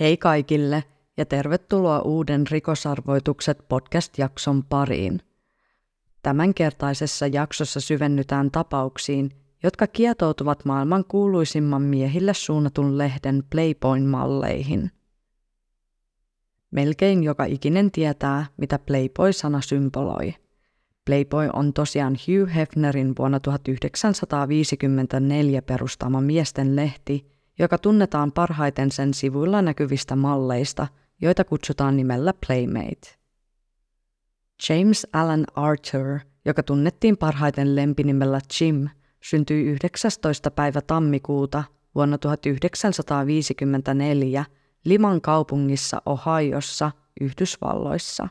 Hei kaikille ja tervetuloa uuden Rikosarvoitukset podcast-jakson pariin. Tämänkertaisessa jaksossa syvennytään tapauksiin, jotka kietoutuvat maailman kuuluisimman miehille suunnatun lehden Playboyn malleihin. Melkein joka ikinen tietää, mitä Playboy-sana symboloi. Playboy on tosiaan Hugh Hefnerin vuonna 1954 perustama miesten lehti – joka tunnetaan parhaiten sen sivuilla näkyvistä malleista, joita kutsutaan nimellä Playmate. James Allen Arthur, joka tunnettiin parhaiten lempinimellä Jim, syntyi 19. päivä tammikuuta vuonna 1954 Liman kaupungissa Ohiossa, Yhdysvalloissa.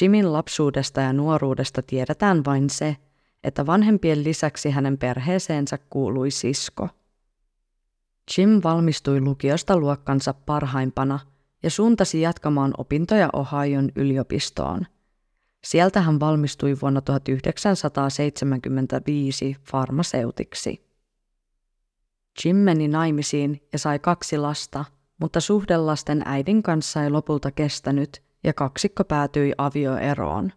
Jimin lapsuudesta ja nuoruudesta tiedetään vain se, että vanhempien lisäksi hänen perheeseensä kuului sisko – Jim valmistui lukiosta luokkansa parhaimpana ja suuntasi jatkamaan opintoja Ohion yliopistoon. Sieltä hän valmistui vuonna 1975 farmaseutiksi. Jim meni naimisiin ja sai kaksi lasta, mutta suhde lasten äidin kanssa ei lopulta kestänyt ja kaksikko päätyi avioeroon.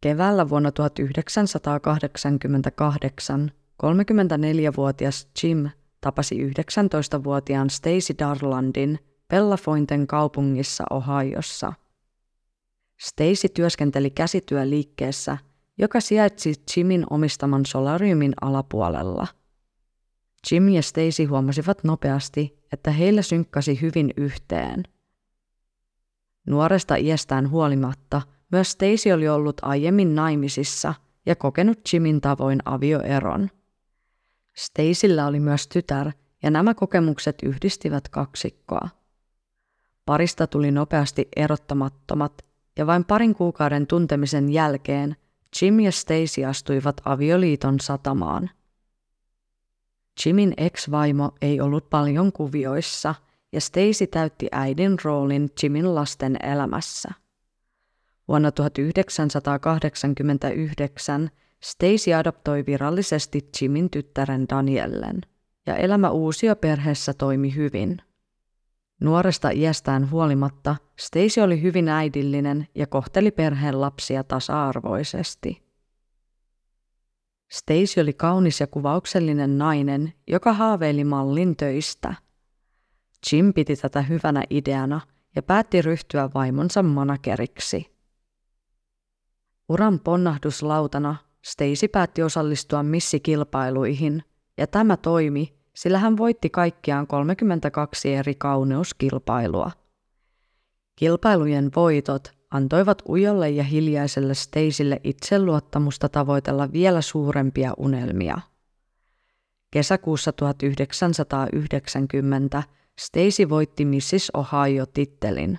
Keväällä vuonna 1988 34-vuotias Jim tapasi 19-vuotiaan Stacy Darlandin Bellafointen kaupungissa Ohiossa. Stacy työskenteli käsityöliikkeessä, joka sijaitsi Jimin omistaman solariumin alapuolella. Jim ja Stacy huomasivat nopeasti, että heillä synkkasi hyvin yhteen. Nuoresta iästään huolimatta myös Stacy oli ollut aiemmin naimisissa ja kokenut Jimin tavoin avioeron – Stacyllä oli myös tytär, ja nämä kokemukset yhdistivät kaksikkoa. Parista tuli nopeasti erottamattomat, ja vain parin kuukauden tuntemisen jälkeen Jim ja Stacy astuivat avioliiton satamaan. Jimin ex-vaimo ei ollut paljon kuvioissa, ja Stacy täytti äidin roolin Jimin lasten elämässä. Vuonna 1989 Stacy adoptoi virallisesti Jimin tyttären Daniellen, ja elämä uusio perheessä toimi hyvin. Nuoresta iästään huolimatta Stacy oli hyvin äidillinen ja kohteli perheen lapsia tasa-arvoisesti. Stacy oli kaunis ja kuvauksellinen nainen, joka haaveili mallin töistä. Jim piti tätä hyvänä ideana ja päätti ryhtyä vaimonsa manageriksi. Uran ponnahduslautana Stacy päätti osallistua missikilpailuihin, ja tämä toimi, sillä hän voitti kaikkiaan 32 eri kauneuskilpailua. Kilpailujen voitot antoivat ujolle ja hiljaiselle Stacylle itseluottamusta tavoitella vielä suurempia unelmia. Kesäkuussa 1990 Stacy voitti Mrs. Ohio-tittelin.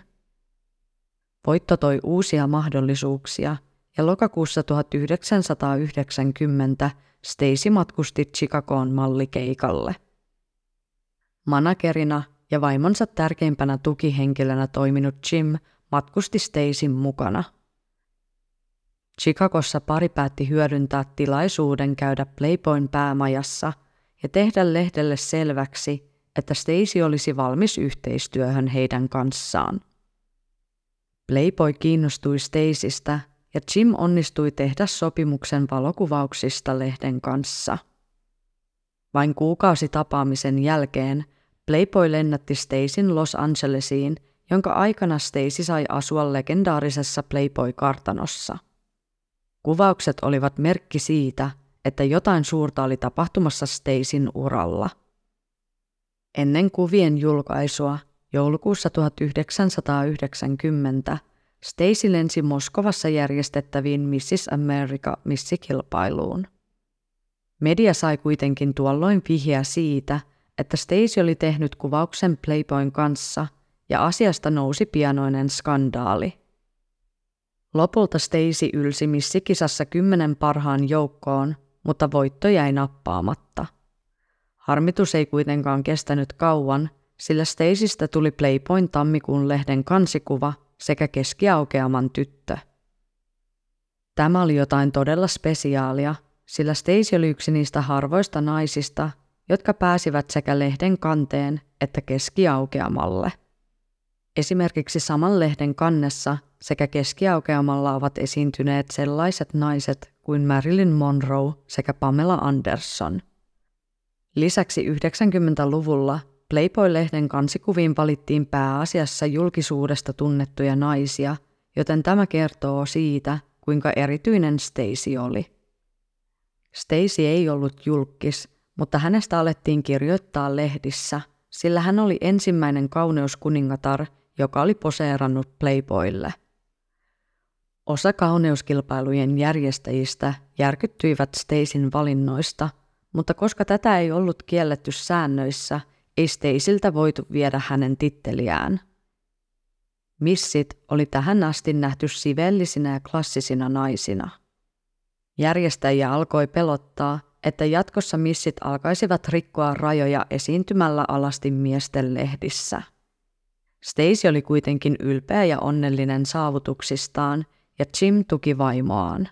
Voitto toi uusia mahdollisuuksia – ja lokakuussa 1990 Stacy matkusti Chicagoon mallikeikalle. Managerina ja vaimonsa tärkeimpänä tukihenkilönä toiminut Jim matkusti Stacyn mukana. Chicagossa pari päätti hyödyntää tilaisuuden käydä Playboyn päämajassa ja tehdä lehdelle selväksi, että Stacy olisi valmis yhteistyöhön heidän kanssaan. Playboy kiinnostui Stacystä ja Jim onnistui tehdä sopimuksen valokuvauksista lehden kanssa. Vain kuukausi tapaamisen jälkeen Playboy lennätti Stacyn Los Angelesiin, jonka aikana Stacy sai asua legendaarisessa Playboy-kartanossa. Kuvaukset olivat merkki siitä, että jotain suurta oli tapahtumassa Stacyn uralla. Ennen kuvien julkaisua joulukuussa 1990 Stacy lensi Moskovassa järjestettäviin Mrs. America missikilpailuun. Media sai kuitenkin tuolloin vihjeä siitä, että Stacy oli tehnyt kuvauksen Playboyn kanssa ja asiasta nousi pianoinen skandaali. Lopulta Stacy ylsi missikisassa kymmenen parhaan joukkoon, mutta voitto jäi nappaamatta. Harmitus ei kuitenkaan kestänyt kauan, sillä Stacystä tuli Playboyn tammikuun lehden kansikuva – sekä keskiaukeaman tyttö. Tämä oli jotain todella spesiaalia, sillä Stacy oli yksi niistä harvoista naisista, jotka pääsivät sekä lehden kanteen että keskiaukeamalle. Esimerkiksi saman lehden kannessa sekä keskiaukeamalla ovat esiintyneet sellaiset naiset kuin Marilyn Monroe sekä Pamela Anderson. Lisäksi 90-luvulla Playboy-lehden kansikuviin valittiin pääasiassa julkisuudesta tunnettuja naisia, joten tämä kertoo siitä, kuinka erityinen Stacy oli. Stacy ei ollut julkis, mutta hänestä alettiin kirjoittaa lehdissä, sillä hän oli ensimmäinen kauneuskuningatar, joka oli poseerannut Playboylle. Osa kauneuskilpailujen järjestäjistä järkyttyivät Stacyn valinnoista, mutta koska tätä ei ollut kielletty säännöissä, ei Stacyltä voitu viedä hänen titteliään. Missit oli tähän asti nähty sivellisinä ja klassisina naisina. Järjestäjiä alkoi pelottaa, että jatkossa missit alkaisivat rikkoa rajoja esiintymällä alasti miesten lehdissä. Stacy oli kuitenkin ylpeä ja onnellinen saavutuksistaan ja Jim tuki vaimoaan.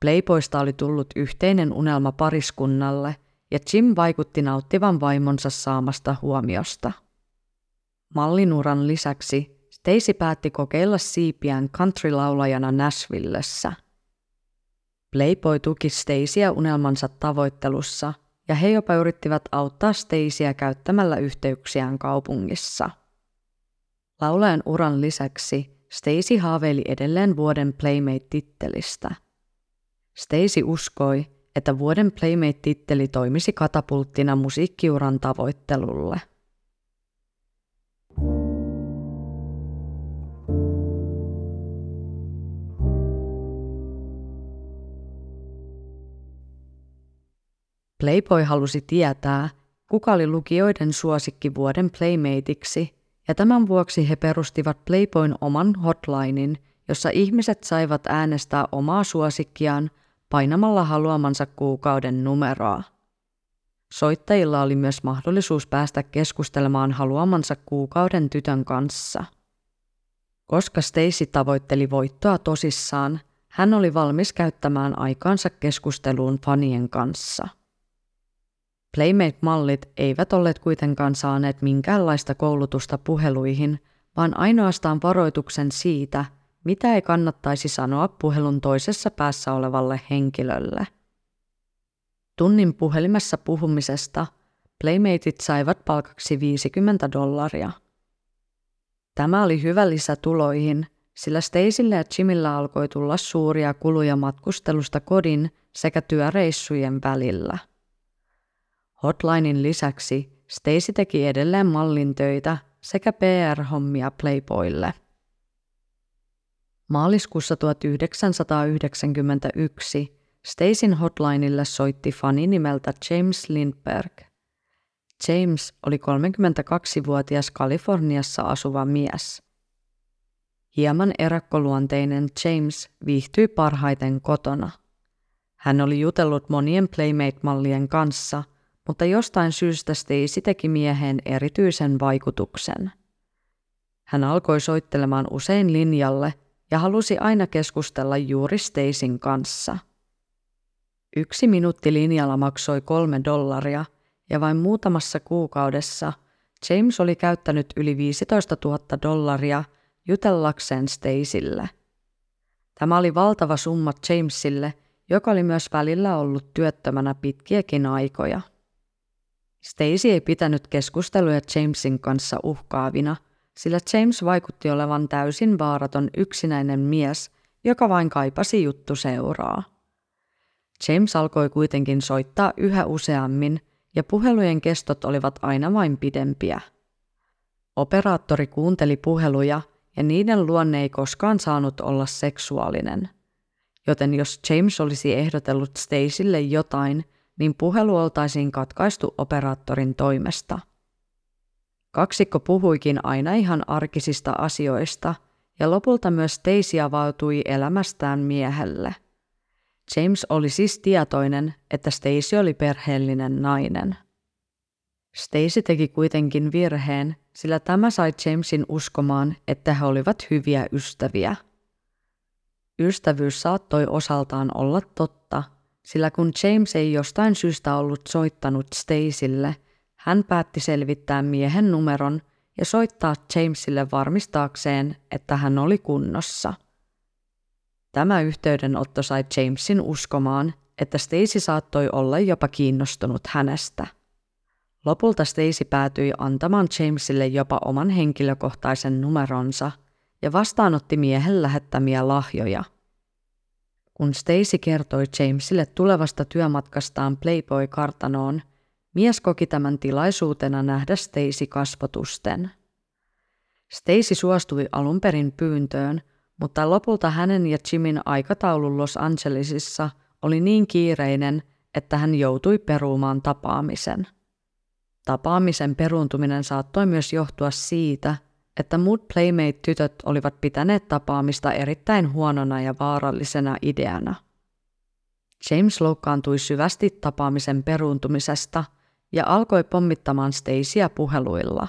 Playboysta oli tullut yhteinen unelma pariskunnalle ja Jim vaikutti nauttivan vaimonsa saamasta huomiosta. Mallinuran lisäksi Stacy päätti kokeilla siipiään country-laulajana Nashvillessä – Playboy tuki Stacyä unelmansa tavoittelussa ja he jopa yrittivät auttaa Stacyä käyttämällä yhteyksiään kaupungissa. Laulajan uran lisäksi Stacy haaveili edelleen vuoden Playmate-tittelistä. Stacy uskoi, että vuoden Playmate-titteli toimisi katapulttina musiikkiuran tavoittelulle. Playboy halusi tietää, kuka oli lukijoiden suosikki vuoden Playmateiksi, ja tämän vuoksi he perustivat Playboyn oman hotlinein, jossa ihmiset saivat äänestää omaa suosikkiaan painamalla haluamansa kuukauden numeroa. Soittajilla oli myös mahdollisuus päästä keskustelemaan haluamansa kuukauden tytön kanssa. Koska Stacy tavoitteli voittoa tosissaan, hän oli valmis käyttämään aikaansa keskusteluun fanien kanssa. Playmate-mallit eivät olleet kuitenkaan saaneet minkäänlaista koulutusta puheluihin, vaan ainoastaan varoituksen siitä, mitä ei kannattaisi sanoa puhelun toisessa päässä olevalle henkilölle. Tunnin puhelimessa puhumisesta Playmateit saivat palkaksi 50 dollaria. Tämä oli hyvä lisä tuloihin, sillä Stacylle ja Jimillä alkoi tulla suuria kuluja matkustelusta kodin sekä työreissujen välillä. Hotlinein lisäksi Stacy teki edelleen mallin töitä sekä PR-hommia Playboylle. Maaliskuussa 1991 Stacyn hotlineille soitti fani nimeltä James Lindberg. James oli 32-vuotias Kaliforniassa asuva mies. Hieman erakkoluonteinen James viihtyi parhaiten kotona. Hän oli jutellut monien Playmate-mallien kanssa – mutta jostain syystä Stacy teki mieheen erityisen vaikutuksen. Hän alkoi soittelemaan usein linjalle ja halusi aina keskustella juuri Stacyn kanssa. Yksi minuutti linjalla maksoi kolme dollaria ja vain muutamassa kuukaudessa James oli käyttänyt yli 15 000 dollaria jutellakseen Stacylle. Tämä oli valtava summa Jamesille, joka oli myös välillä ollut työttömänä pitkiäkin aikoja. Stacy ei pitänyt keskusteluja Jamesin kanssa uhkaavina, sillä James vaikutti olevan täysin vaaraton yksinäinen mies, joka vain kaipasi juttu seuraa. James alkoi kuitenkin soittaa yhä useammin, ja puhelujen kestot olivat aina vain pidempiä. Operaattori kuunteli puheluja, ja niiden luonne ei koskaan saanut olla seksuaalinen. Joten jos James olisi ehdotellut Stacylle jotain – niin puhelu oltaisiin katkaistu operaattorin toimesta. Kaksikko puhuikin aina ihan arkisista asioista, ja lopulta myös Stacy avautui elämästään miehelle. James oli siis tietoinen, että Stacy oli perheellinen nainen. Stacy teki kuitenkin virheen, sillä tämä sai Jamesin uskomaan, että he olivat hyviä ystäviä. Ystävyys saattoi osaltaan olla totta, sillä kun James ei jostain syystä ollut soittanut Stacylle, hän päätti selvittää miehen numeron ja soittaa Jamesille varmistaakseen, että hän oli kunnossa. Tämä yhteydenotto sai Jamesin uskomaan, että Stacy saattoi olla jopa kiinnostunut hänestä. Lopulta Stacy päätyi antamaan Jamesille jopa oman henkilökohtaisen numeronsa ja vastaanotti miehen lähettämiä lahjoja. Kun Stacy kertoi Jamesille tulevasta työmatkastaan Playboy-kartanoon, mies koki tämän tilaisuutena nähdä Stacy kasvotusten. Stacy suostui alun perin pyyntöön, mutta lopulta hänen ja Jimin aikataulu Los Angelesissa oli niin kiireinen, että hän joutui peruumaan tapaamisen. Tapaamisen peruuntuminen saattoi myös johtua siitä, että muut Playmate-tytöt olivat pitäneet tapaamista erittäin huonona ja vaarallisena ideana. James loukkaantui syvästi tapaamisen peruuntumisesta ja alkoi pommittamaan Stacyä puheluilla.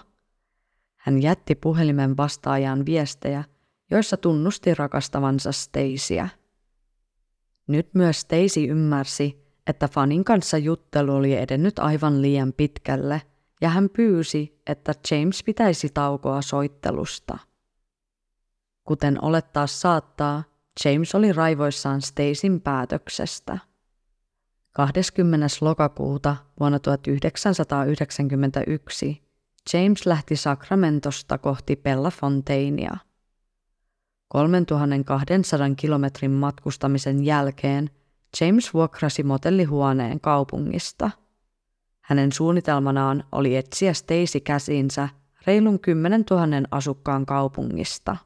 Hän jätti puhelimen vastaajaan viestejä, joissa tunnusti rakastavansa Stacyä. Nyt myös Stacy ymmärsi, että Fanin kanssa juttelu oli edennyt aivan liian pitkälle ja hän pyysi, että James pitäisi taukoa soittelusta. Kuten olettaa saattaa, James oli raivoissaan Stacyn päätöksestä. 20. lokakuuta vuonna 1991 James lähti Sacramentosta kohti Bellafontainia. 3200 kilometrin matkustamisen jälkeen James vuokrasi motellihuoneen kaupungista. Hänen suunnitelmanaan oli etsiä Stacy käsinsä reilun 10 000 asukkaan kaupungista.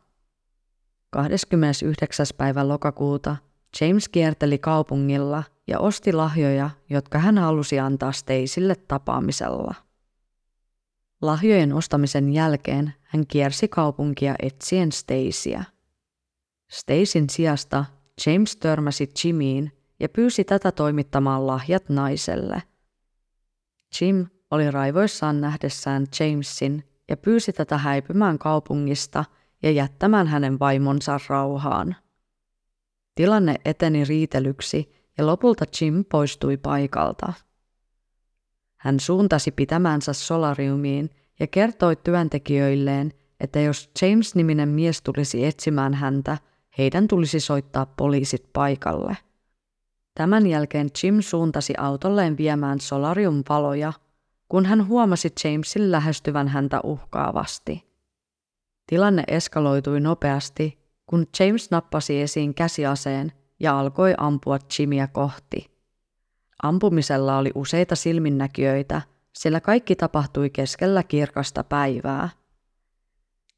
29. päivä lokakuuta James kierteli kaupungilla ja osti lahjoja, jotka hän halusi antaa Stacylle tapaamisella. Lahjojen ostamisen jälkeen hän kiersi kaupunkia etsien Stacyä. Stacyn sijasta James törmäsi Jimiin ja pyysi tätä toimittamaan lahjat naiselle. Jim oli raivoissaan nähdessään Jamesin ja pyysi tätä häipymään kaupungista ja jättämään hänen vaimonsa rauhaan. Tilanne eteni riitelyksi ja lopulta Jim poistui paikalta. Hän suuntasi pitämäänsä solariumiin ja kertoi työntekijöilleen, että jos James-niminen mies tulisi etsimään häntä, heidän tulisi soittaa poliisit paikalle. Tämän jälkeen Jim suuntasi autolleen viemään solarium-valoja, kun hän huomasi Jamesin lähestyvän häntä uhkaavasti. Tilanne eskaloitui nopeasti, kun James nappasi esiin käsiaseen ja alkoi ampua Jimia kohti. Ampumisella oli useita silminnäkijöitä, sillä kaikki tapahtui keskellä kirkasta päivää.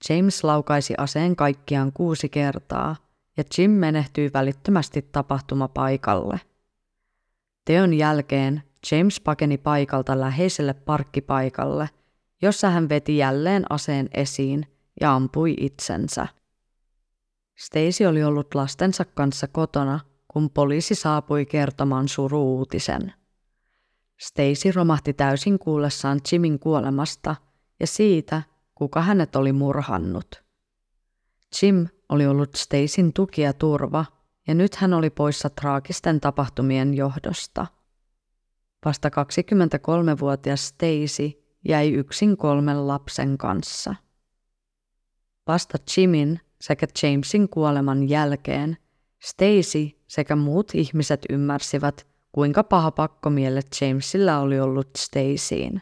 James laukaisi aseen kaikkiaan kuusi kertaa ja Jim menehtyi välittömästi tapahtumapaikalle. Teon jälkeen James pakeni paikalta läheiselle parkkipaikalle, jossa hän veti jälleen aseen esiin ja ampui itsensä. Stacy oli ollut lastensa kanssa kotona, kun poliisi saapui kertomaan suruutisen. Stacy romahti täysin kuullessaan Jimin kuolemasta ja siitä, kuka hänet oli murhannut. Jim oli ollut Stacyn tuki ja turva, ja nyt hän oli poissa traagisten tapahtumien johdosta. Vasta 23-vuotias Stacy jäi yksin kolmen lapsen kanssa. Vasta Jimin sekä Jamesin kuoleman jälkeen Stacy sekä muut ihmiset ymmärsivät, kuinka paha pakkomielle Jamesilla oli ollut Stacyin.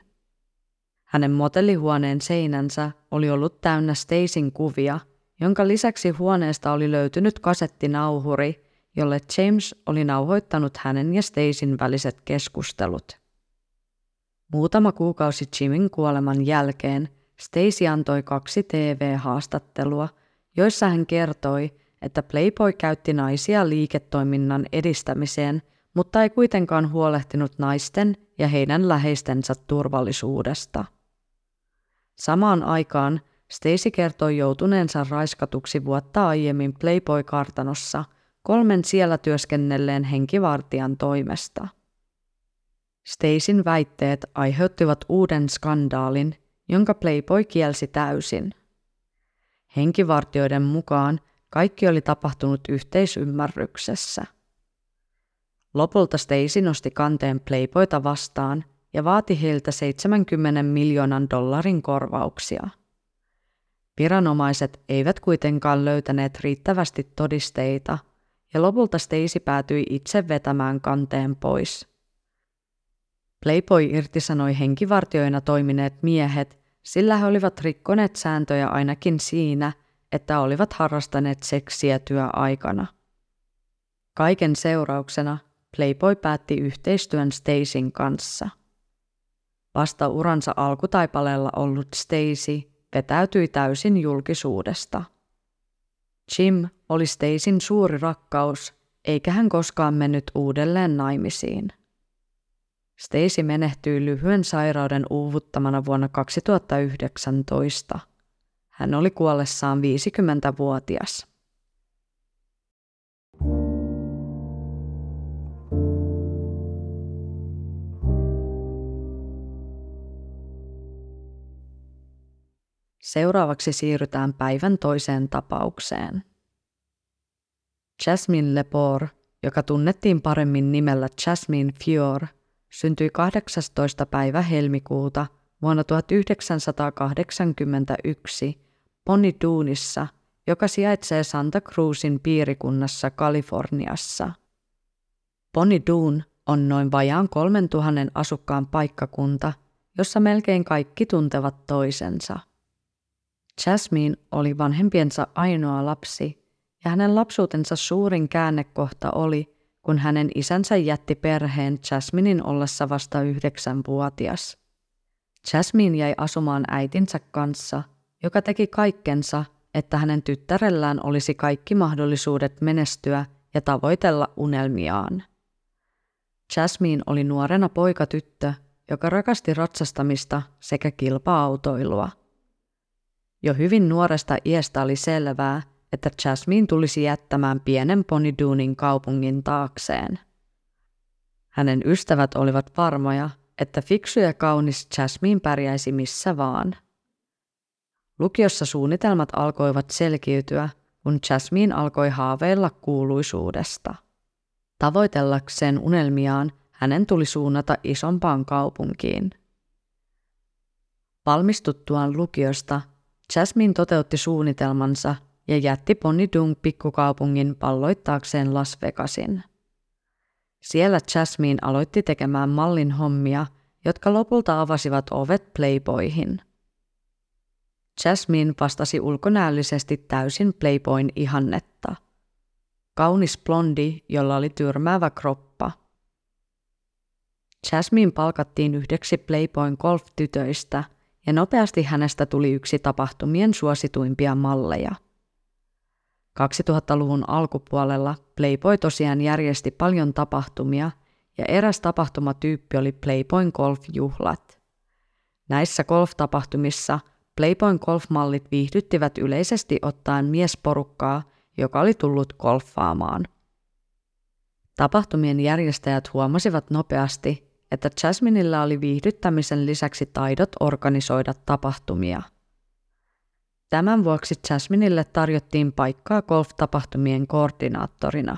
Hänen motellihuoneen seinänsä oli ollut täynnä Stacyn kuvia, jonka lisäksi huoneesta oli löytynyt kasettinauhuri, jolle James oli nauhoittanut hänen ja Stacyn väliset keskustelut. Muutama kuukausi Jimin kuoleman jälkeen Stacy antoi kaksi TV-haastattelua, joissa hän kertoi, että Playboy käytti naisia liiketoiminnan edistämiseen, mutta ei kuitenkaan huolehtinut naisten ja heidän läheistensä turvallisuudesta. Samaan aikaan Stacy kertoi joutuneensa raiskatuksi vuotta aiemmin Playboy-kartanossa kolmen siellä työskennelleen henkivartijan toimesta. Stacyn väitteet aiheuttivat uuden skandaalin, jonka Playboy kielsi täysin. Henkivartioiden mukaan kaikki oli tapahtunut yhteisymmärryksessä. Lopulta Stacy nosti kanteen Playboyta vastaan ja vaati heiltä 70 miljoonan dollarin korvauksia. Viranomaiset eivät kuitenkaan löytäneet riittävästi todisteita, ja lopulta Stacy päätyi itse vetämään kanteen pois. Playboy irtisanoi henkivartioina toimineet miehet, sillä he olivat rikkoneet sääntöjä ainakin siinä, että olivat harrastaneet seksiä työaikana. Kaiken seurauksena Playboy päätti yhteistyön Stacyn kanssa. Vasta uransa alkutaipaleella ollut Stacy vetäytyi täysin julkisuudesta. Jim oli Stacyn suuri rakkaus, eikä hän koskaan mennyt uudelleen naimisiin. Stacy menehtyi lyhyen sairauden uuvuttamana vuonna 2019. Hän oli kuollessaan 50-vuotias. Seuraavaksi siirrytään päivän toiseen tapaukseen. Jasmine Lepore, joka tunnettiin paremmin nimellä Jasmine Fior, syntyi 18. päivä helmikuuta vuonna 1981 Poniduunissa, joka sijaitsee Santa Cruzin piirikunnassa Kaliforniassa. Poniduun on noin vajaan 3000 asukkaan paikkakunta, jossa melkein kaikki tuntevat toisensa – Jasmine oli vanhempiensa ainoa lapsi, ja hänen lapsuutensa suurin käännekohta oli, kun hänen isänsä jätti perheen Jasminin ollessa vasta yhdeksänvuotias. Jasmine jäi asumaan äitinsä kanssa, joka teki kaikkensa, että hänen tyttärellään olisi kaikki mahdollisuudet menestyä ja tavoitella unelmiaan. Jasmine oli nuorena poikatyttö, joka rakasti ratsastamista sekä kilpa-autoilua – jo hyvin nuoresta iästä oli selvää, että Jasmine tulisi jättämään pienen Poniduunin kaupungin taakseen. Hänen ystävät olivat varmoja, että fiksu ja kaunis Jasmine pärjäisi missä vaan. Lukiossa suunnitelmat alkoivat selkiytyä, kun Jasmine alkoi haaveilla kuuluisuudesta. Tavoitellakseen unelmiaan hänen tuli suunnata isompaan kaupunkiin. Valmistuttuaan lukiosta Jasmine toteutti suunnitelmansa ja jätti Dung pikkukaupungin palloittaakseen Las Vegasin. Siellä Jasmine aloitti tekemään mallin hommia, jotka lopulta avasivat ovet Playboyhin. Jasmine vastasi ulkonäöllisesti täysin Playboyn ihannetta. Kaunis blondi, jolla oli tyrmäävä kroppa. Jasmine palkattiin yhdeksi Playboyn golf-tytöistä – ja nopeasti hänestä tuli yksi tapahtumien suosituimpia malleja. 2000-luvun alkupuolella Playboy tosiaan järjesti paljon tapahtumia ja eräs tapahtumatyyppi oli Playboyn golfjuhlat. Näissä golftapahtumissa Playboyn golfmallit viihdyttivät yleisesti ottaen miesporukkaa, joka oli tullut golfaamaan. Tapahtumien järjestäjät huomasivat nopeasti, että Jasminilla oli viihdyttämisen lisäksi taidot organisoida tapahtumia. Tämän vuoksi Jasminille tarjottiin paikkaa golf-tapahtumien koordinaattorina.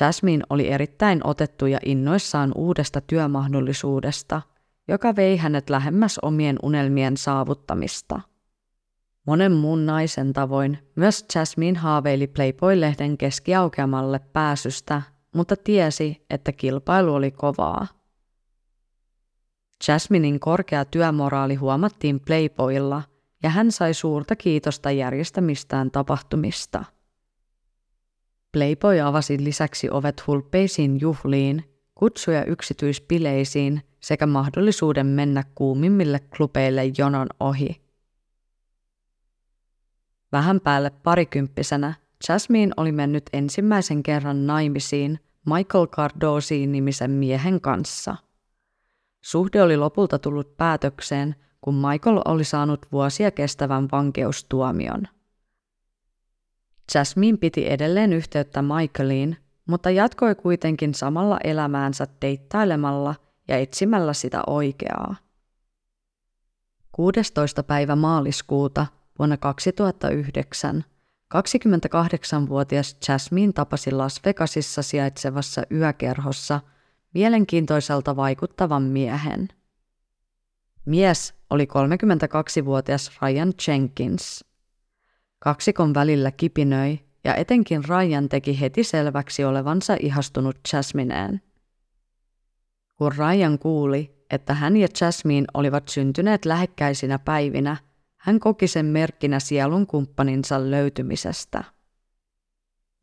Jasmine oli erittäin otettu ja innoissaan uudesta työmahdollisuudesta, joka vei hänet lähemmäs omien unelmien saavuttamista. Monen muun naisen tavoin myös Jasmine haaveili Playboy-lehden keskiaukeamalle pääsystä, mutta tiesi, että kilpailu oli kovaa. Jasminin korkea työmoraali huomattiin Playboylla ja hän sai suurta kiitosta järjestämistään tapahtumista. Playboy avasi lisäksi ovet hulppeisiin juhliin, kutsuja yksityispileisiin sekä mahdollisuuden mennä kuumimmille klubeille jonon ohi. Vähän päälle parikymppisenä Jasmine oli mennyt ensimmäisen kerran naimisiin Michael Cardosiin nimisen miehen kanssa – Suhde oli lopulta tullut päätökseen, kun Michael oli saanut vuosia kestävän vankeustuomion. Jasmine piti edelleen yhteyttä Michaeliin, mutta jatkoi kuitenkin samalla elämäänsä deittailemalla ja etsimällä sitä oikeaa. 16. päivä maaliskuuta vuonna 2009 28-vuotias Jasmine tapasi Las Vegasissa sijaitsevassa yökerhossa mielenkiintoiselta vaikuttavan miehen. Mies oli 32-vuotias Ryan Jenkins. Kaksikon välillä kipinöi ja etenkin Ryan teki heti selväksi olevansa ihastunut Jasmineen. Kun Ryan kuuli, että hän ja Jasmine olivat syntyneet lähekkäisinä päivinä, hän koki sen merkkinä sielun kumppaninsa löytymisestä.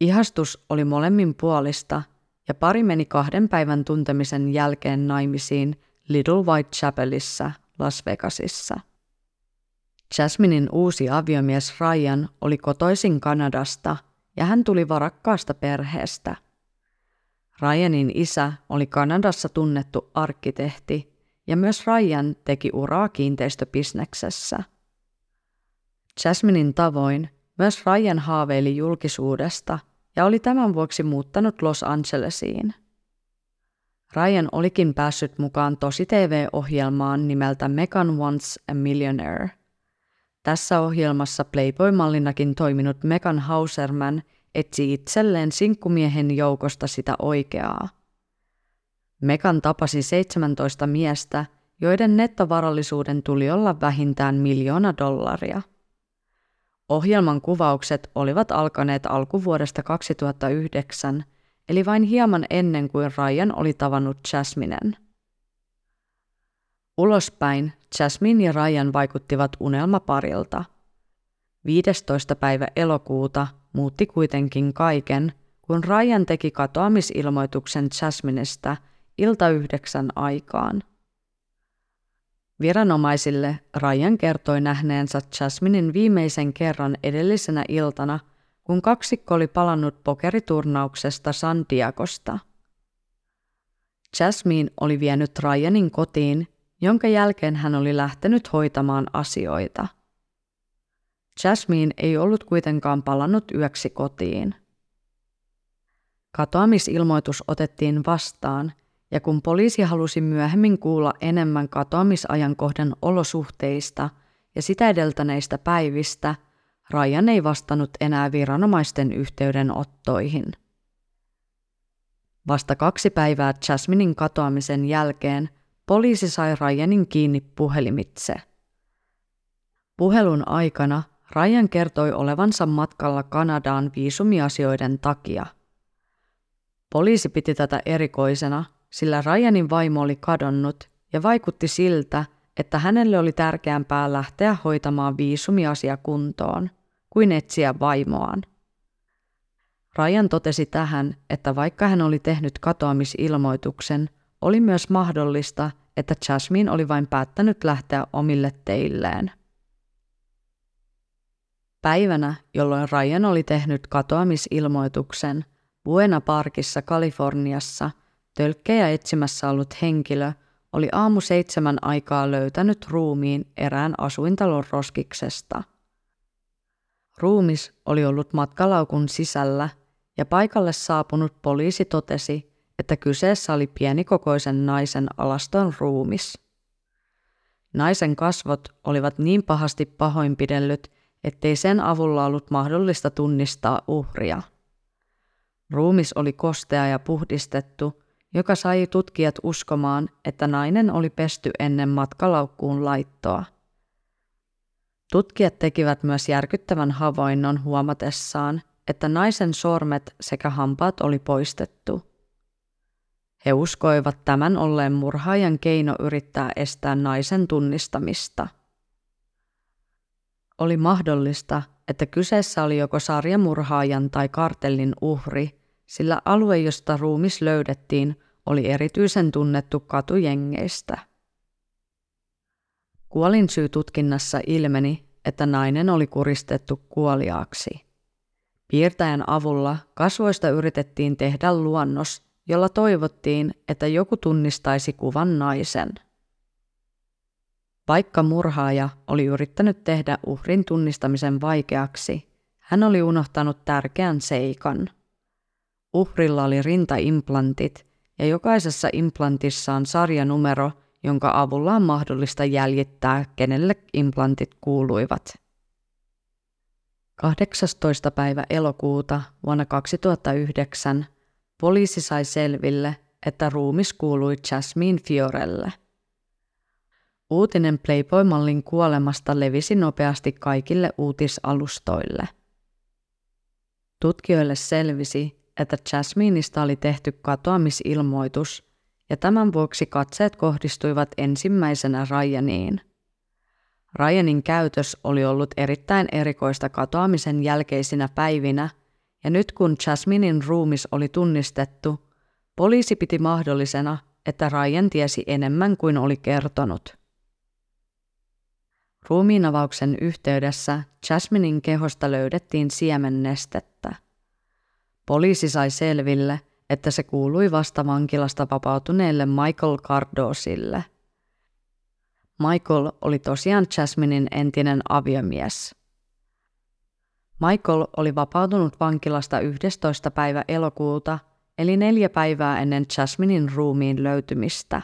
Ihastus oli molemmin puolista ja pari meni kahden päivän tuntemisen jälkeen naimisiin Little Whitechapelissa Las Vegasissa. Jasminin uusi aviomies Ryan oli kotoisin Kanadasta ja hän tuli varakkaasta perheestä. Ryanin isä oli Kanadassa tunnettu arkkitehti ja myös Ryan teki uraa kiinteistöbisneksessä. Jasminin tavoin myös Ryan haaveili julkisuudesta ja oli tämän vuoksi muuttanut Los Angelesiin. Ryan olikin päässyt mukaan tosi TV-ohjelmaan nimeltä Megan Wants a Millionaire. Tässä ohjelmassa Playboy-mallinakin toiminut Megan Hauserman etsi itselleen sinkkumiehen joukosta sitä oikeaa. Megan tapasi 17 miestä, joiden nettovarallisuuden tuli olla vähintään miljoona dollaria. Ohjelman kuvaukset olivat alkaneet alkuvuodesta 2009, eli vain hieman ennen kuin Ryan oli tavannut Jasminen. Ulospäin Jasmine ja Ryan vaikuttivat unelmaparilta. 15. päivä elokuuta muutti kuitenkin kaiken, kun Ryan teki katoamisilmoituksen Jasminesta ilta yhdeksän aikaan. Viranomaisille Ryan kertoi nähneensä Jasminin viimeisen kerran edellisenä iltana, kun kaksikko oli palannut pokeriturnauksesta San Diegosta. Jasmine oli vienyt Ryanin kotiin, jonka jälkeen hän oli lähtenyt hoitamaan asioita. Jasmine ei ollut kuitenkaan palannut yöksi kotiin. Katoamisilmoitus otettiin vastaan – ja kun poliisi halusi myöhemmin kuulla enemmän katoamisajankohdan olosuhteista ja sitä edeltäneistä päivistä, Ryan ei vastannut enää viranomaisten yhteydenottoihin. Vasta kaksi päivää Jasminin katoamisen jälkeen poliisi sai Ryanin kiinni puhelimitse. Puhelun aikana Ryan kertoi olevansa matkalla Kanadaan viisumiasioiden takia. Poliisi piti tätä erikoisena – sillä Ryanin vaimo oli kadonnut ja vaikutti siltä, että hänelle oli tärkeämpää lähteä hoitamaan viisumiasia kuntoon kuin etsiä vaimoaan. Ryan totesi tähän, että vaikka hän oli tehnyt katoamisilmoituksen, oli myös mahdollista, että Jasmine oli vain päättänyt lähteä omille teilleen. Päivänä, jolloin Ryan oli tehnyt katoamisilmoituksen, Buena Parkissa Kaliforniassa – Tölkkejä etsimässä ollut henkilö oli aamu seitsemän aikaa löytänyt ruumiin erään asuintalon roskiksesta. Ruumis oli ollut matkalaukun sisällä ja paikalle saapunut poliisi totesi, että kyseessä oli pienikokoisen naisen alaston ruumis. Naisen kasvot olivat niin pahasti pahoinpidellyt, ettei sen avulla ollut mahdollista tunnistaa uhria. Ruumis oli kostea ja puhdistettu, joka sai tutkijat uskomaan, että nainen oli pesty ennen matkalaukkuun laittoa. Tutkijat tekivät myös järkyttävän havainnon huomatessaan, että naisen sormet sekä hampaat oli poistettu. He uskoivat tämän olleen murhaajan keino yrittää estää naisen tunnistamista. Oli mahdollista, että kyseessä oli joko sarjamurhaajan tai kartellin uhri, sillä alue, josta ruumis löydettiin, oli erityisen tunnettu katujengeistä. Kuolinsyytutkinnassa ilmeni, että nainen oli kuristettu kuoliaaksi. Piirtäjän avulla kasvoista yritettiin tehdä luonnos, jolla toivottiin, että joku tunnistaisi kuvan naisen. Vaikka murhaaja oli yrittänyt tehdä uhrin tunnistamisen vaikeaksi, hän oli unohtanut tärkeän seikan – Uhrilla oli rintaimplantit ja jokaisessa implantissa on sarjanumero, jonka avulla on mahdollista jäljittää, kenelle implantit kuuluivat. 18. päivä elokuuta vuonna 2009 poliisi sai selville, että ruumis kuului Jasmine Fiorelle. Uutinen Playboy-mallin kuolemasta levisi nopeasti kaikille uutisalustoille. Tutkijoille selvisi, että Jasmineista oli tehty katoamisilmoitus, ja tämän vuoksi katseet kohdistuivat ensimmäisenä Ryaniin – Ryanin käytös oli ollut erittäin erikoista katoamisen jälkeisinä päivinä, ja nyt kun Jasminin ruumis oli tunnistettu, poliisi piti mahdollisena, että Ryan tiesi enemmän kuin oli kertonut. Ruumiinavauksen yhteydessä Jasminin kehosta löydettiin siemennestettä. Poliisi sai selville, että se kuului vasta vankilasta vapautuneelle Michael Cardosille – Michael oli tosiaan Jasminin entinen aviomies. Michael oli vapautunut vankilasta 11. päivä elokuuta, eli neljä päivää ennen Jasminin ruumiin löytymistä.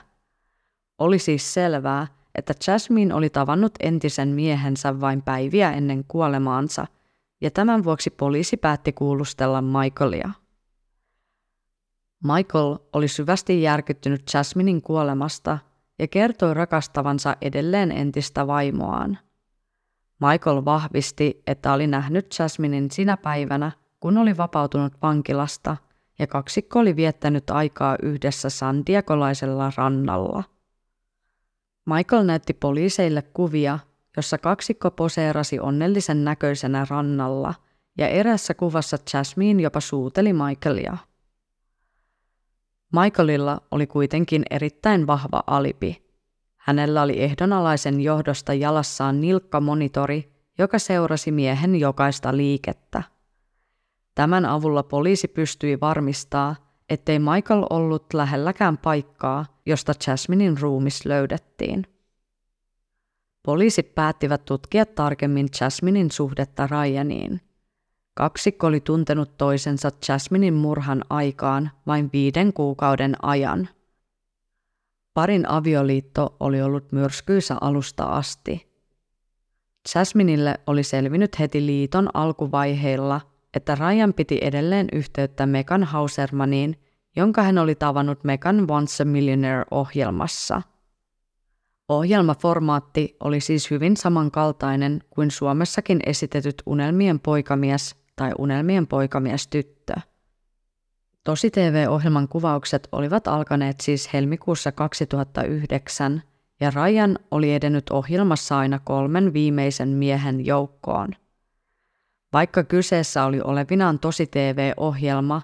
Oli siis selvää, että Jasmine oli tavannut entisen miehensä vain päiviä ennen kuolemaansa, ja tämän vuoksi poliisi päätti kuulustella Michaelia. Michael oli syvästi järkyttynyt Jasminin kuolemasta ja kertoi rakastavansa edelleen entistä vaimoaan. Michael vahvisti, että oli nähnyt Jasminin sinä päivänä, kun oli vapautunut vankilasta, ja kaksikko oli viettänyt aikaa yhdessä sandiakolaisella rannalla. Michael näytti poliiseille kuvia, jossa kaksikko poseerasi onnellisen näköisenä rannalla, ja erässä kuvassa Jasmine jopa suuteli Michaelia. Michaelilla oli kuitenkin erittäin vahva alibi. Hänellä oli ehdonalaisen johdosta jalassaan nilkkamonitori, joka seurasi miehen jokaista liikettä. Tämän avulla poliisi pystyi varmistaa, ettei Michael ollut lähelläkään paikkaa, josta Jasminin ruumis löydettiin. Poliisit päättivät tutkia tarkemmin Jasminin suhdetta Ryaniin. Kaksikko oli tuntenut toisensa Jasminin murhan aikaan vain viiden kuukauden ajan. Parin avioliitto oli ollut myrskyisä alusta asti. Jasminille oli selvinnyt heti liiton alkuvaiheilla, että Ryan piti edelleen yhteyttä Megan Hausermaniin, jonka hän oli tavannut Megan Once a Millionaire-ohjelmassa. Ohjelmaformaatti oli siis hyvin samankaltainen kuin Suomessakin esitetyt Unelmien poikamies tai Unelmien poikamies tyttö. Tosi TV-ohjelman kuvaukset olivat alkaneet siis helmikuussa 2009 ja Ryan oli edennyt ohjelmassa aina kolmen viimeisen miehen joukkoon. Vaikka kyseessä oli olevinaan tosi TV-ohjelma,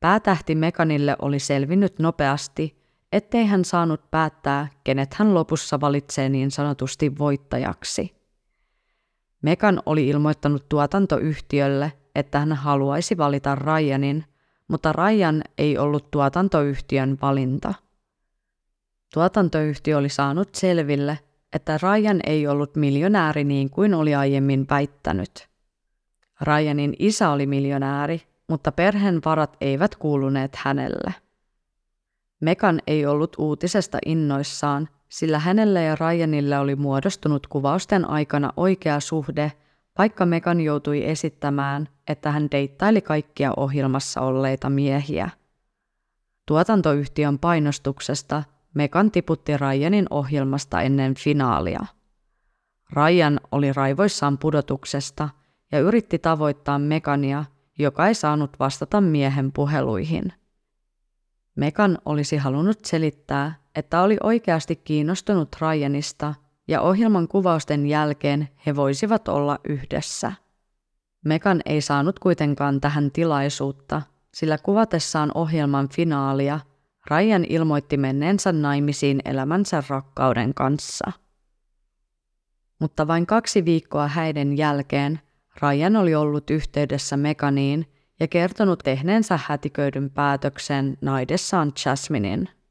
päätähti Mekanille oli selvinnyt nopeasti, ettei hän saanut päättää, kenet hän lopussa valitsee niin sanotusti voittajaksi. Mekan oli ilmoittanut tuotantoyhtiölle, että hän haluaisi valita Ryanin, mutta Ryan ei ollut tuotantoyhtiön valinta. Tuotantoyhtiö oli saanut selville, että Ryan ei ollut miljonääri niin kuin oli aiemmin väittänyt. Ryanin isä oli miljonääri, mutta perheen varat eivät kuuluneet hänelle. Mekan ei ollut uutisesta innoissaan, sillä hänelle ja Ryanille oli muodostunut kuvausten aikana oikea suhde vaikka Megan joutui esittämään, että hän deittaili kaikkia ohjelmassa olleita miehiä. Tuotantoyhtiön painostuksesta Megan tiputti Ryanin ohjelmasta ennen finaalia. Ryan oli raivoissaan pudotuksesta ja yritti tavoittaa Megania, joka ei saanut vastata miehen puheluihin. Megan olisi halunnut selittää, että oli oikeasti kiinnostunut Ryanista ja ohjelman kuvausten jälkeen he voisivat olla yhdessä. Mekan ei saanut kuitenkaan tähän tilaisuutta, sillä kuvatessaan ohjelman finaalia Ryan ilmoitti menneensä naimisiin elämänsä rakkauden kanssa. Mutta vain kaksi viikkoa häiden jälkeen Ryan oli ollut yhteydessä Meganiin ja kertonut tehneensä hätiköidyn päätöksen naidessaan Jasminin –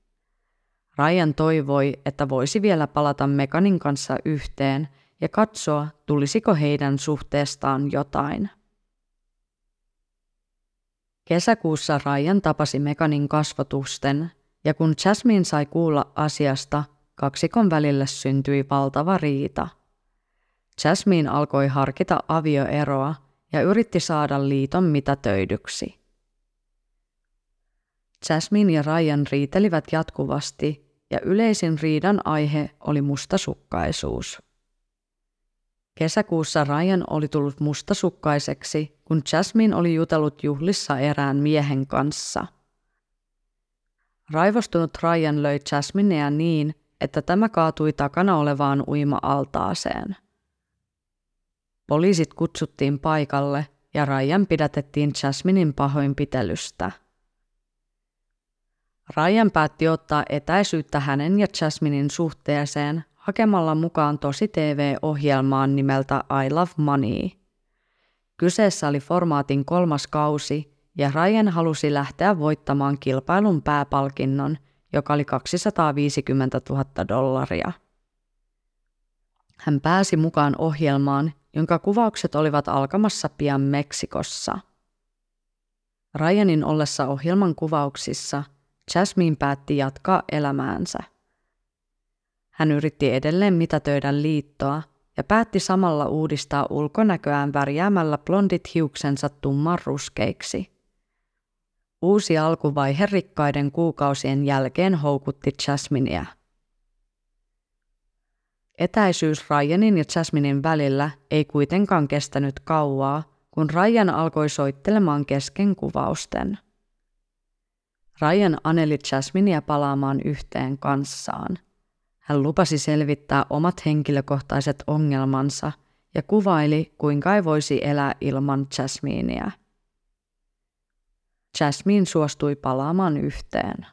Ryan toivoi, että voisi vielä palata Meganin kanssa yhteen ja katsoa, tulisiko heidän suhteestaan jotain. Kesäkuussa Ryan tapasi Meganin kasvotusten, ja kun Jasmine sai kuulla asiasta, kaksikon välille syntyi valtava riita. Jasmine alkoi harkita avioeroa ja yritti saada liiton mitätöidyksi. Jasmine ja Ryan riitelivät jatkuvasti ja yleisin riidan aihe oli mustasukkaisuus. Kesäkuussa Ryan oli tullut mustasukkaiseksi, kun Jasmine oli jutellut juhlissa erään miehen kanssa. Raivostunut Ryan löi Jasminea niin, että tämä kaatui takana olevaan uima-altaaseen. Poliisit kutsuttiin paikalle ja Ryan pidätettiin Jasminin pahoinpitelystä. Ryan päätti ottaa etäisyyttä hänen ja Jasminin suhteeseen hakemalla mukaan tosi TV-ohjelmaan nimeltä I Love Money. Kyseessä oli formaatin kolmas kausi ja Ryan halusi lähteä voittamaan kilpailun pääpalkinnon, joka oli 250 000 dollaria. Hän pääsi mukaan ohjelmaan, jonka kuvaukset olivat alkamassa pian Meksikossa. Ryanin ollessa ohjelman kuvauksissa Jasmine päätti jatkaa elämäänsä. Hän yritti edelleen mitätöidä liittoa ja päätti samalla uudistaa ulkonäköään värjäämällä blondit hiuksensa tumman ruskeiksi. Uusi alkuvaihe rikkaiden kuukausien jälkeen houkutti Jasminea. Etäisyys Ryanin ja Jasminin välillä ei kuitenkaan kestänyt kauaa, kun Ryan alkoi soittelemaan kesken kuvausten. Ryan aneli Jasminia palaamaan yhteen kanssaan – hän lupasi selvittää omat henkilökohtaiset ongelmansa ja kuvaili, kuinka ei voisi elää ilman Jasminea. Jasmine suostui palaamaan yhteen.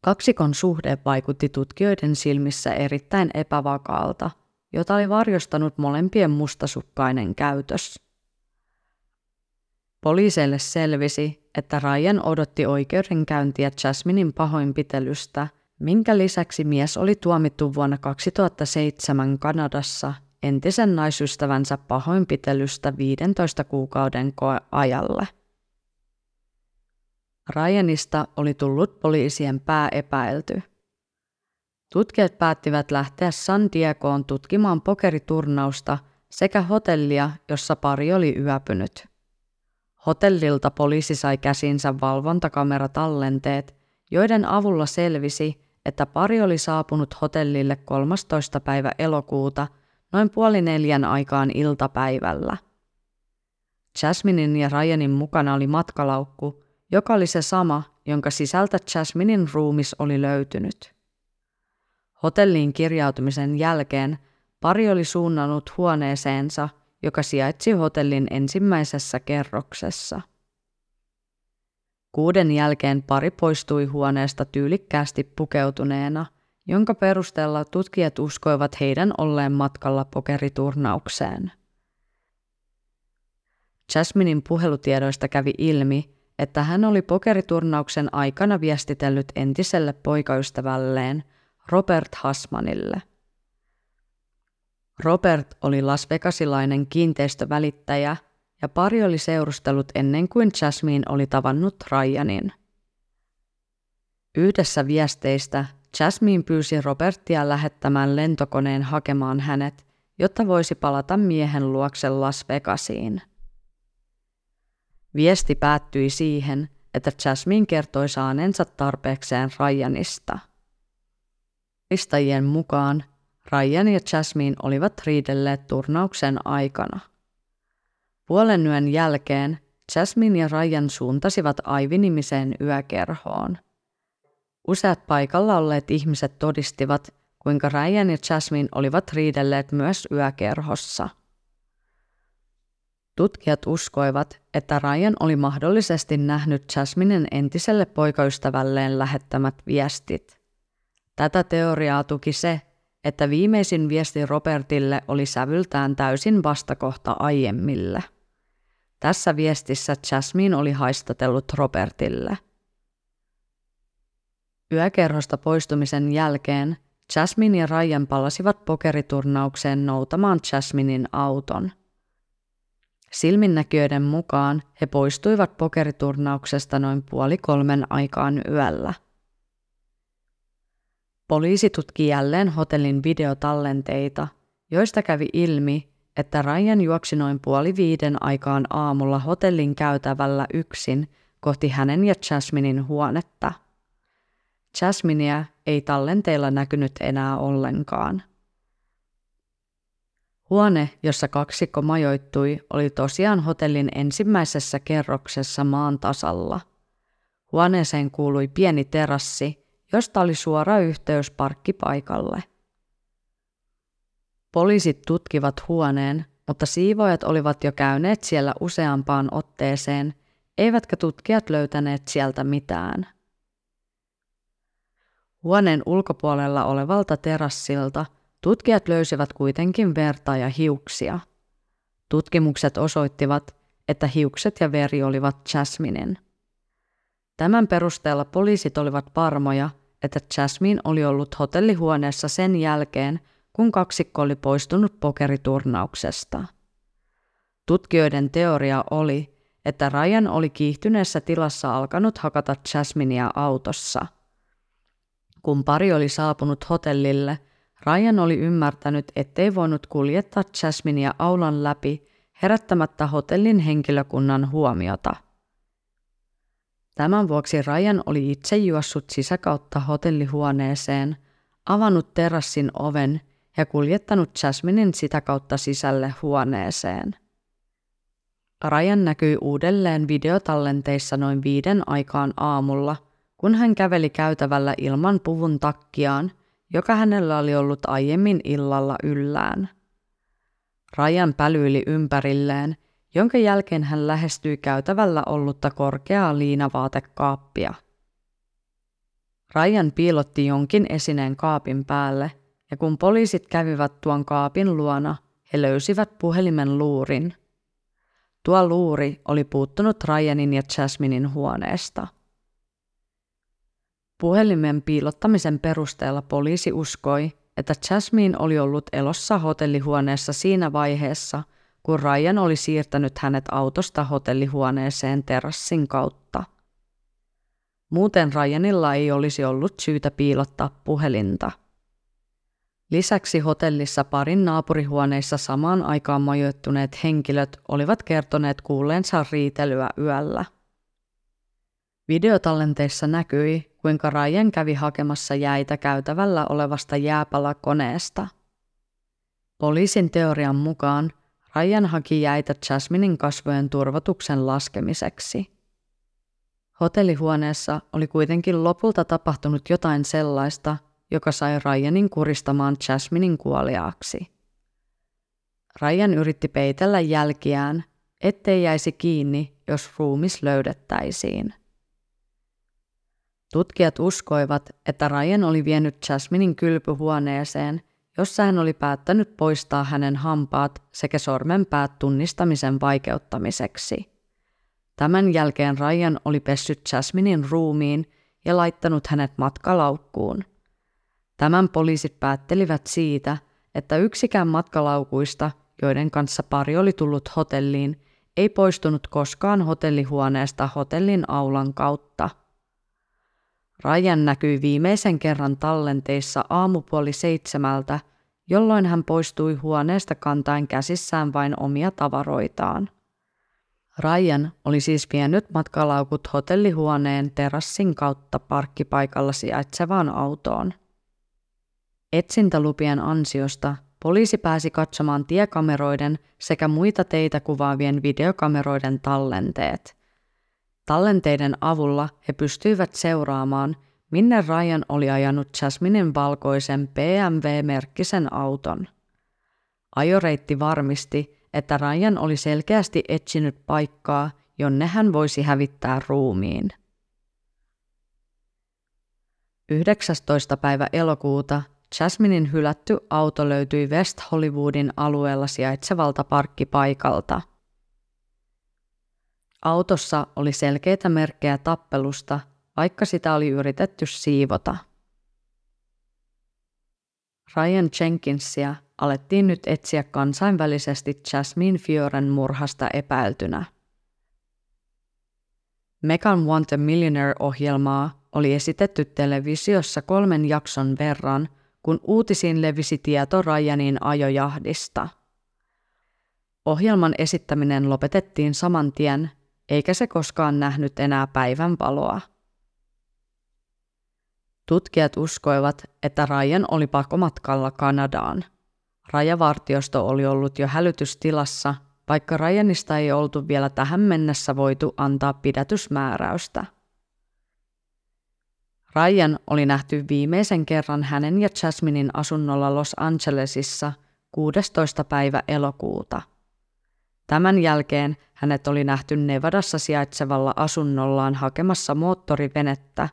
Kaksikon suhde vaikutti tutkijoiden silmissä erittäin epävakaalta, jota oli varjostanut molempien mustasukkainen käytös. Poliiseille selvisi, että Ryan odotti oikeudenkäyntiä Jasminin pahoinpitelystä, minkä lisäksi mies oli tuomittu vuonna 2007 Kanadassa entisen naisystävänsä pahoinpitelystä 15 kuukauden koeajalle. Ryanista oli tullut poliisien pääepäilty. Tutkijat päättivät lähteä San Diegoon tutkimaan pokeriturnausta sekä hotellia, jossa pari oli yöpynyt. Hotellilta poliisi sai käsinsä valvontakameratallenteet, joiden avulla selvisi, että pari oli saapunut hotellille 13. päivä elokuuta noin puoli neljän aikaan iltapäivällä. Jasminin ja Ryanin mukana oli matkalaukku, joka oli se sama, jonka sisältä Jasminin ruumis oli löytynyt. Hotelliin kirjautumisen jälkeen pari oli suunnannut huoneeseensa – joka sijaitsi hotellin ensimmäisessä kerroksessa. Kuuden jälkeen pari poistui huoneesta tyylikkäästi pukeutuneena, jonka perusteella tutkijat uskoivat heidän olleen matkalla pokeriturnaukseen. Jasminin puhelutiedoista kävi ilmi, että hän oli pokeriturnauksen aikana viestitellyt entiselle poikaystävälleen Robert Hasmanille – Robert oli Las Vegasilainen kiinteistövälittäjä ja pari oli seurustellut ennen kuin Jasmine oli tavannut Ryanin. Yhdessä viesteistä Jasmine pyysi Robertia lähettämään lentokoneen hakemaan hänet, jotta voisi palata miehen luokse Las Vegasiin. Viesti päättyi siihen, että Jasmine kertoi saaneensa tarpeekseen Ryanista. Listajien mukaan Ryan ja Jasmine olivat riidelleet turnauksen aikana. Puolen yön jälkeen Jasmine ja Ryan suuntasivat Aivi-nimiseen yökerhoon. Useat paikalla olleet ihmiset todistivat, kuinka Ryan ja Jasmine olivat riidelleet myös yökerhossa. Tutkijat uskoivat, että Ryan oli mahdollisesti nähnyt Jasminen entiselle poikaystävälleen lähettämät viestit. Tätä teoriaa tuki se, että viimeisin viesti Robertille oli sävyltään täysin vastakohta aiemmille. Tässä viestissä Jasmine oli haistatellut Robertille. Yökerhosta poistumisen jälkeen Jasmine ja Ryan palasivat pokeriturnaukseen noutamaan Jasminin auton. Silminnäkijöiden mukaan he poistuivat pokeriturnauksesta noin puoli kolmen aikaan yöllä – Poliisi tutki jälleen hotellin videotallenteita, joista kävi ilmi, että Ryan juoksi noin puoli viiden aikaan aamulla hotellin käytävällä yksin kohti hänen ja Jasminin huonetta. Jasminia ei tallenteilla näkynyt enää ollenkaan. Huone, jossa kaksikko majoittui, oli tosiaan hotellin ensimmäisessä kerroksessa maan tasalla. Huoneeseen kuului pieni terassi, josta oli suora yhteys parkkipaikalle. Poliisit tutkivat huoneen, mutta siivoajat olivat jo käyneet siellä useampaan otteeseen, eivätkä tutkijat löytäneet sieltä mitään. Huoneen ulkopuolella olevalta terassilta tutkijat löysivät kuitenkin verta ja hiuksia. Tutkimukset osoittivat, että hiukset ja veri olivat Jasminen. Tämän perusteella poliisit olivat varmoja, että Jasmine oli ollut hotellihuoneessa sen jälkeen, kun kaksikko oli poistunut pokeriturnauksesta. Tutkijoiden teoria oli, että Ryan oli kiihtyneessä tilassa alkanut hakata Jasminia autossa. Kun pari oli saapunut hotellille, Ryan oli ymmärtänyt, ettei voinut kuljettaa Jasminia aulan läpi herättämättä hotellin henkilökunnan huomiota. Tämän vuoksi Ryan oli itse juossut sisäkautta hotellihuoneeseen, avannut terassin oven ja kuljettanut Jasminin sitä kautta sisälle huoneeseen. Ryan näkyi uudelleen videotallenteissa noin viiden aikaan aamulla, kun hän käveli käytävällä ilman puvun takkiaan, joka hänellä oli ollut aiemmin illalla yllään. Ryan pälyili ympärilleen, jonka jälkeen hän lähestyi käytävällä ollutta korkeaa liinavaatekaappia. Ryan piilotti jonkin esineen kaapin päälle – ja kun poliisit kävivät tuon kaapin luona, he löysivät puhelimen luurin. Tuo luuri oli puuttunut Ryanin ja Jasminin huoneesta. Puhelimen piilottamisen perusteella poliisi uskoi, että Jasmine oli ollut elossa hotellihuoneessa siinä vaiheessa, kun Ryan oli siirtänyt hänet autosta hotellihuoneeseen terassin kautta. Muuten Ryanilla ei olisi ollut syytä piilottaa puhelinta – Lisäksi hotellissa parin naapurihuoneissa samaan aikaan majoittuneet henkilöt olivat kertoneet kuulleensa riitelyä yöllä. Videotallenteissa näkyi, kuinka Ryan kävi hakemassa jäitä käytävällä olevasta jääpalakoneesta. Poliisin teorian mukaan Ryan haki jäitä Jasminin kasvojen turvotuksen laskemiseksi. Hotellihuoneessa oli kuitenkin lopulta tapahtunut jotain sellaista, joka sai Ryanin kuristamaan Jasminin kuoliaaksi. Ryan yritti peitellä jälkiään, ettei jäisi kiinni, jos ruumis löydettäisiin. Tutkijat uskoivat, että Ryan oli vienyt Jasminin kylpyhuoneeseen, jossa hän oli päättänyt poistaa hänen hampaat sekä sormenpäät tunnistamisen vaikeuttamiseksi. Tämän jälkeen Ryan oli pessyt Jasminin ruumiin ja laittanut hänet matkalaukkuun – Tämän poliisit päättelivät siitä, että yksikään matkalaukuista, joiden kanssa pari oli tullut hotelliin, ei poistunut koskaan hotellihuoneesta hotellin aulan kautta. Rajan näkyi viimeisen kerran tallenteissa aamupuoli seitsemältä, jolloin hän poistui huoneesta kantaen käsissään vain omia tavaroitaan. Ryan oli siis vienyt matkalaukut hotellihuoneen terassin kautta parkkipaikalla sijaitsevaan autoon – Etsintälupien ansiosta poliisi pääsi katsomaan tiekameroiden sekä muita teitä kuvaavien videokameroiden tallenteet. Tallenteiden avulla he pystyivät seuraamaan, minne Ryan oli ajanut Jasminin valkoisen BMW-merkkisen auton. Ajoreitti varmisti, että Ryan oli selkeästi etsinyt paikkaa, jonne hän voisi hävittää ruumiin. 19. päivä elokuuta Jasminin hylätty auto löytyi West Hollywoodin alueella sijaitsevalta parkkipaikalta. Autossa oli selkeitä merkkejä tappelusta, vaikka sitä oli yritetty siivota. Ryan Jenkinsia alettiin nyt etsiä kansainvälisesti Jasmine Fioren murhasta epäiltynä. Megan Want a Millionaire-ohjelmaa oli esitetty televisiossa kolmen jakson verran – kun uutisiin levisi tieto Ryanin ajojahdista. Ohjelman esittäminen lopetettiin saman tien, eikä se koskaan nähnyt enää päivän valoa. Tutkijat uskoivat, että Ryan oli pakomatkalla Kanadaan. Rajavartiosto oli ollut jo hälytystilassa, vaikka Ryanista ei oltu vielä tähän mennessä voitu antaa pidätysmääräystä. Ryan oli nähty viimeisen kerran hänen ja Jasminin asunnolla Los Angelesissa 16. päivä elokuuta. Tämän jälkeen hänet oli nähty Nevadassa sijaitsevalla asunnollaan hakemassa moottorivenettä,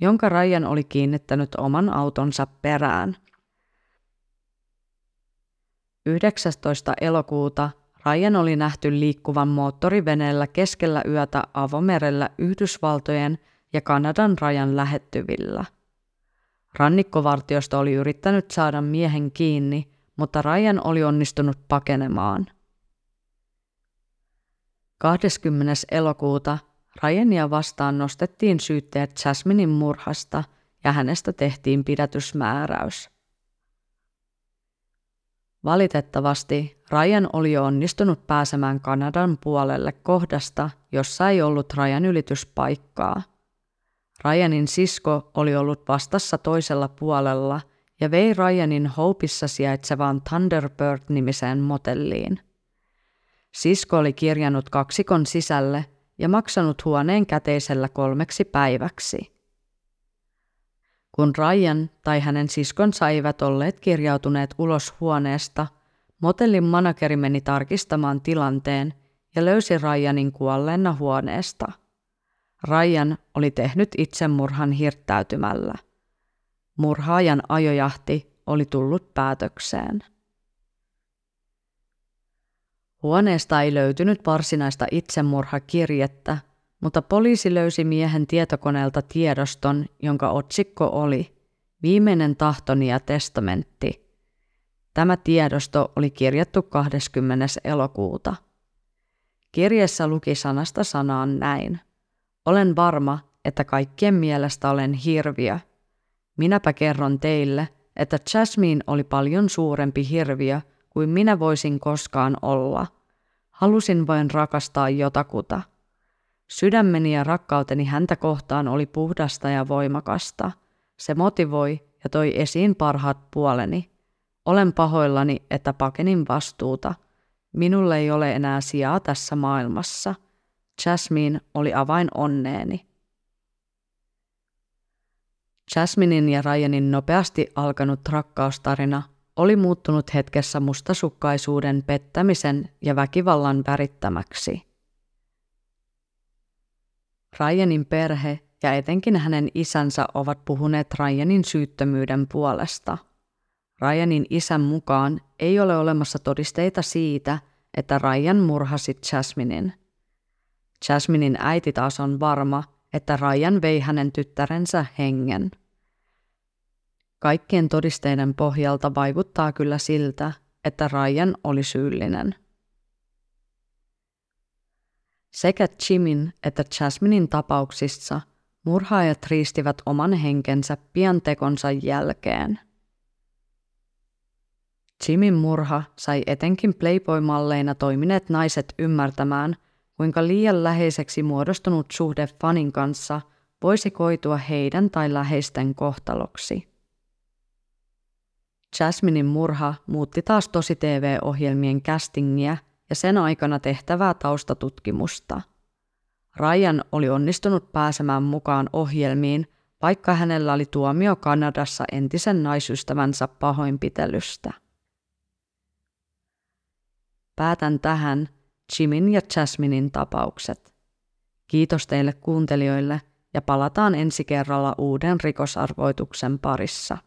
jonka Ryan oli kiinnittänyt oman autonsa perään. 19. elokuuta Ryan oli nähty liikkuvan moottoriveneellä keskellä yötä avomerellä Yhdysvaltojen ja Kanadan rajan lähettyvillä. Rannikkovartiosto oli yrittänyt saada miehen kiinni, mutta Ryan oli onnistunut pakenemaan. 20. elokuuta Ryania vastaan nostettiin syytteet Jasminin murhasta ja hänestä tehtiin pidätysmääräys. Valitettavasti Ryan oli jo onnistunut pääsemään Kanadan puolelle kohdasta, jossa ei ollut rajan ylityspaikkaa. Ryanin sisko oli ollut vastassa toisella puolella ja vei Ryanin Hopeissa sijaitsevaan Thunderbird-nimiseen motelliin. Sisko oli kirjannut kaksikon sisälle ja maksanut huoneen käteisellä kolmeksi päiväksi. Kun Ryan tai hänen siskonsa eivät olleet kirjautuneet ulos huoneesta, motellin manageri meni tarkistamaan tilanteen ja löysi Ryanin kuolleena huoneesta. Ryan oli tehnyt itsemurhan hirttäytymällä. Murhaajan ajojahti oli tullut päätökseen. Huoneesta ei löytynyt varsinaista itsemurhakirjettä, mutta poliisi löysi miehen tietokoneelta tiedoston, jonka otsikko oli Viimeinen tahtoni ja testamentti. Tämä tiedosto oli kirjattu 20. elokuuta. Kirjassa luki sanasta sanaan näin. Olen varma, että kaikkien mielestä olen hirviö. Minäpä kerron teille, että Jasmine oli paljon suurempi hirviö kuin minä voisin koskaan olla. Halusin vain rakastaa jotakuta – Sydämeni ja rakkauteni häntä kohtaan oli puhdasta ja voimakasta. Se motivoi ja toi esiin parhaat puoleni. Olen pahoillani, että pakenin vastuuta. Minulle ei ole enää sijaa tässä maailmassa. Jasmine oli avain onneeni. Jasminin ja Ryanin nopeasti alkanut rakkaustarina oli muuttunut hetkessä mustasukkaisuuden, pettämisen ja väkivallan värittämäksi. Ryanin perhe ja etenkin hänen isänsä ovat puhuneet Ryanin syyttömyyden puolesta. Ryanin isän mukaan ei ole olemassa todisteita siitä, että Ryan murhasi Jasminin. Jasminin äiti taas on varma, että Ryan vei hänen tyttärensä hengen. Kaikkien todisteiden pohjalta vaikuttaa kyllä siltä, että Ryan oli syyllinen – sekä Jimin että Jasminin tapauksissa murhaajat riistivät oman henkensä pian tekonsa jälkeen. Jimin murha sai etenkin Playboy-malleina toimineet naiset ymmärtämään, kuinka liian läheiseksi muodostunut suhde fanin kanssa voisi koitua heidän tai läheisten kohtaloksi. Jasminin murha muutti taas tosi TV-ohjelmien castingia ja sen aikana tehtävää taustatutkimusta. Ryan oli onnistunut pääsemään mukaan ohjelmiin, vaikka hänellä oli tuomio Kanadassa entisen naisystävänsä pahoinpitelystä. Päätän tähän Jimin ja Jasminin tapaukset. Kiitos teille kuuntelijoille ja palataan ensi kerralla uuden rikosarvoituksen parissa.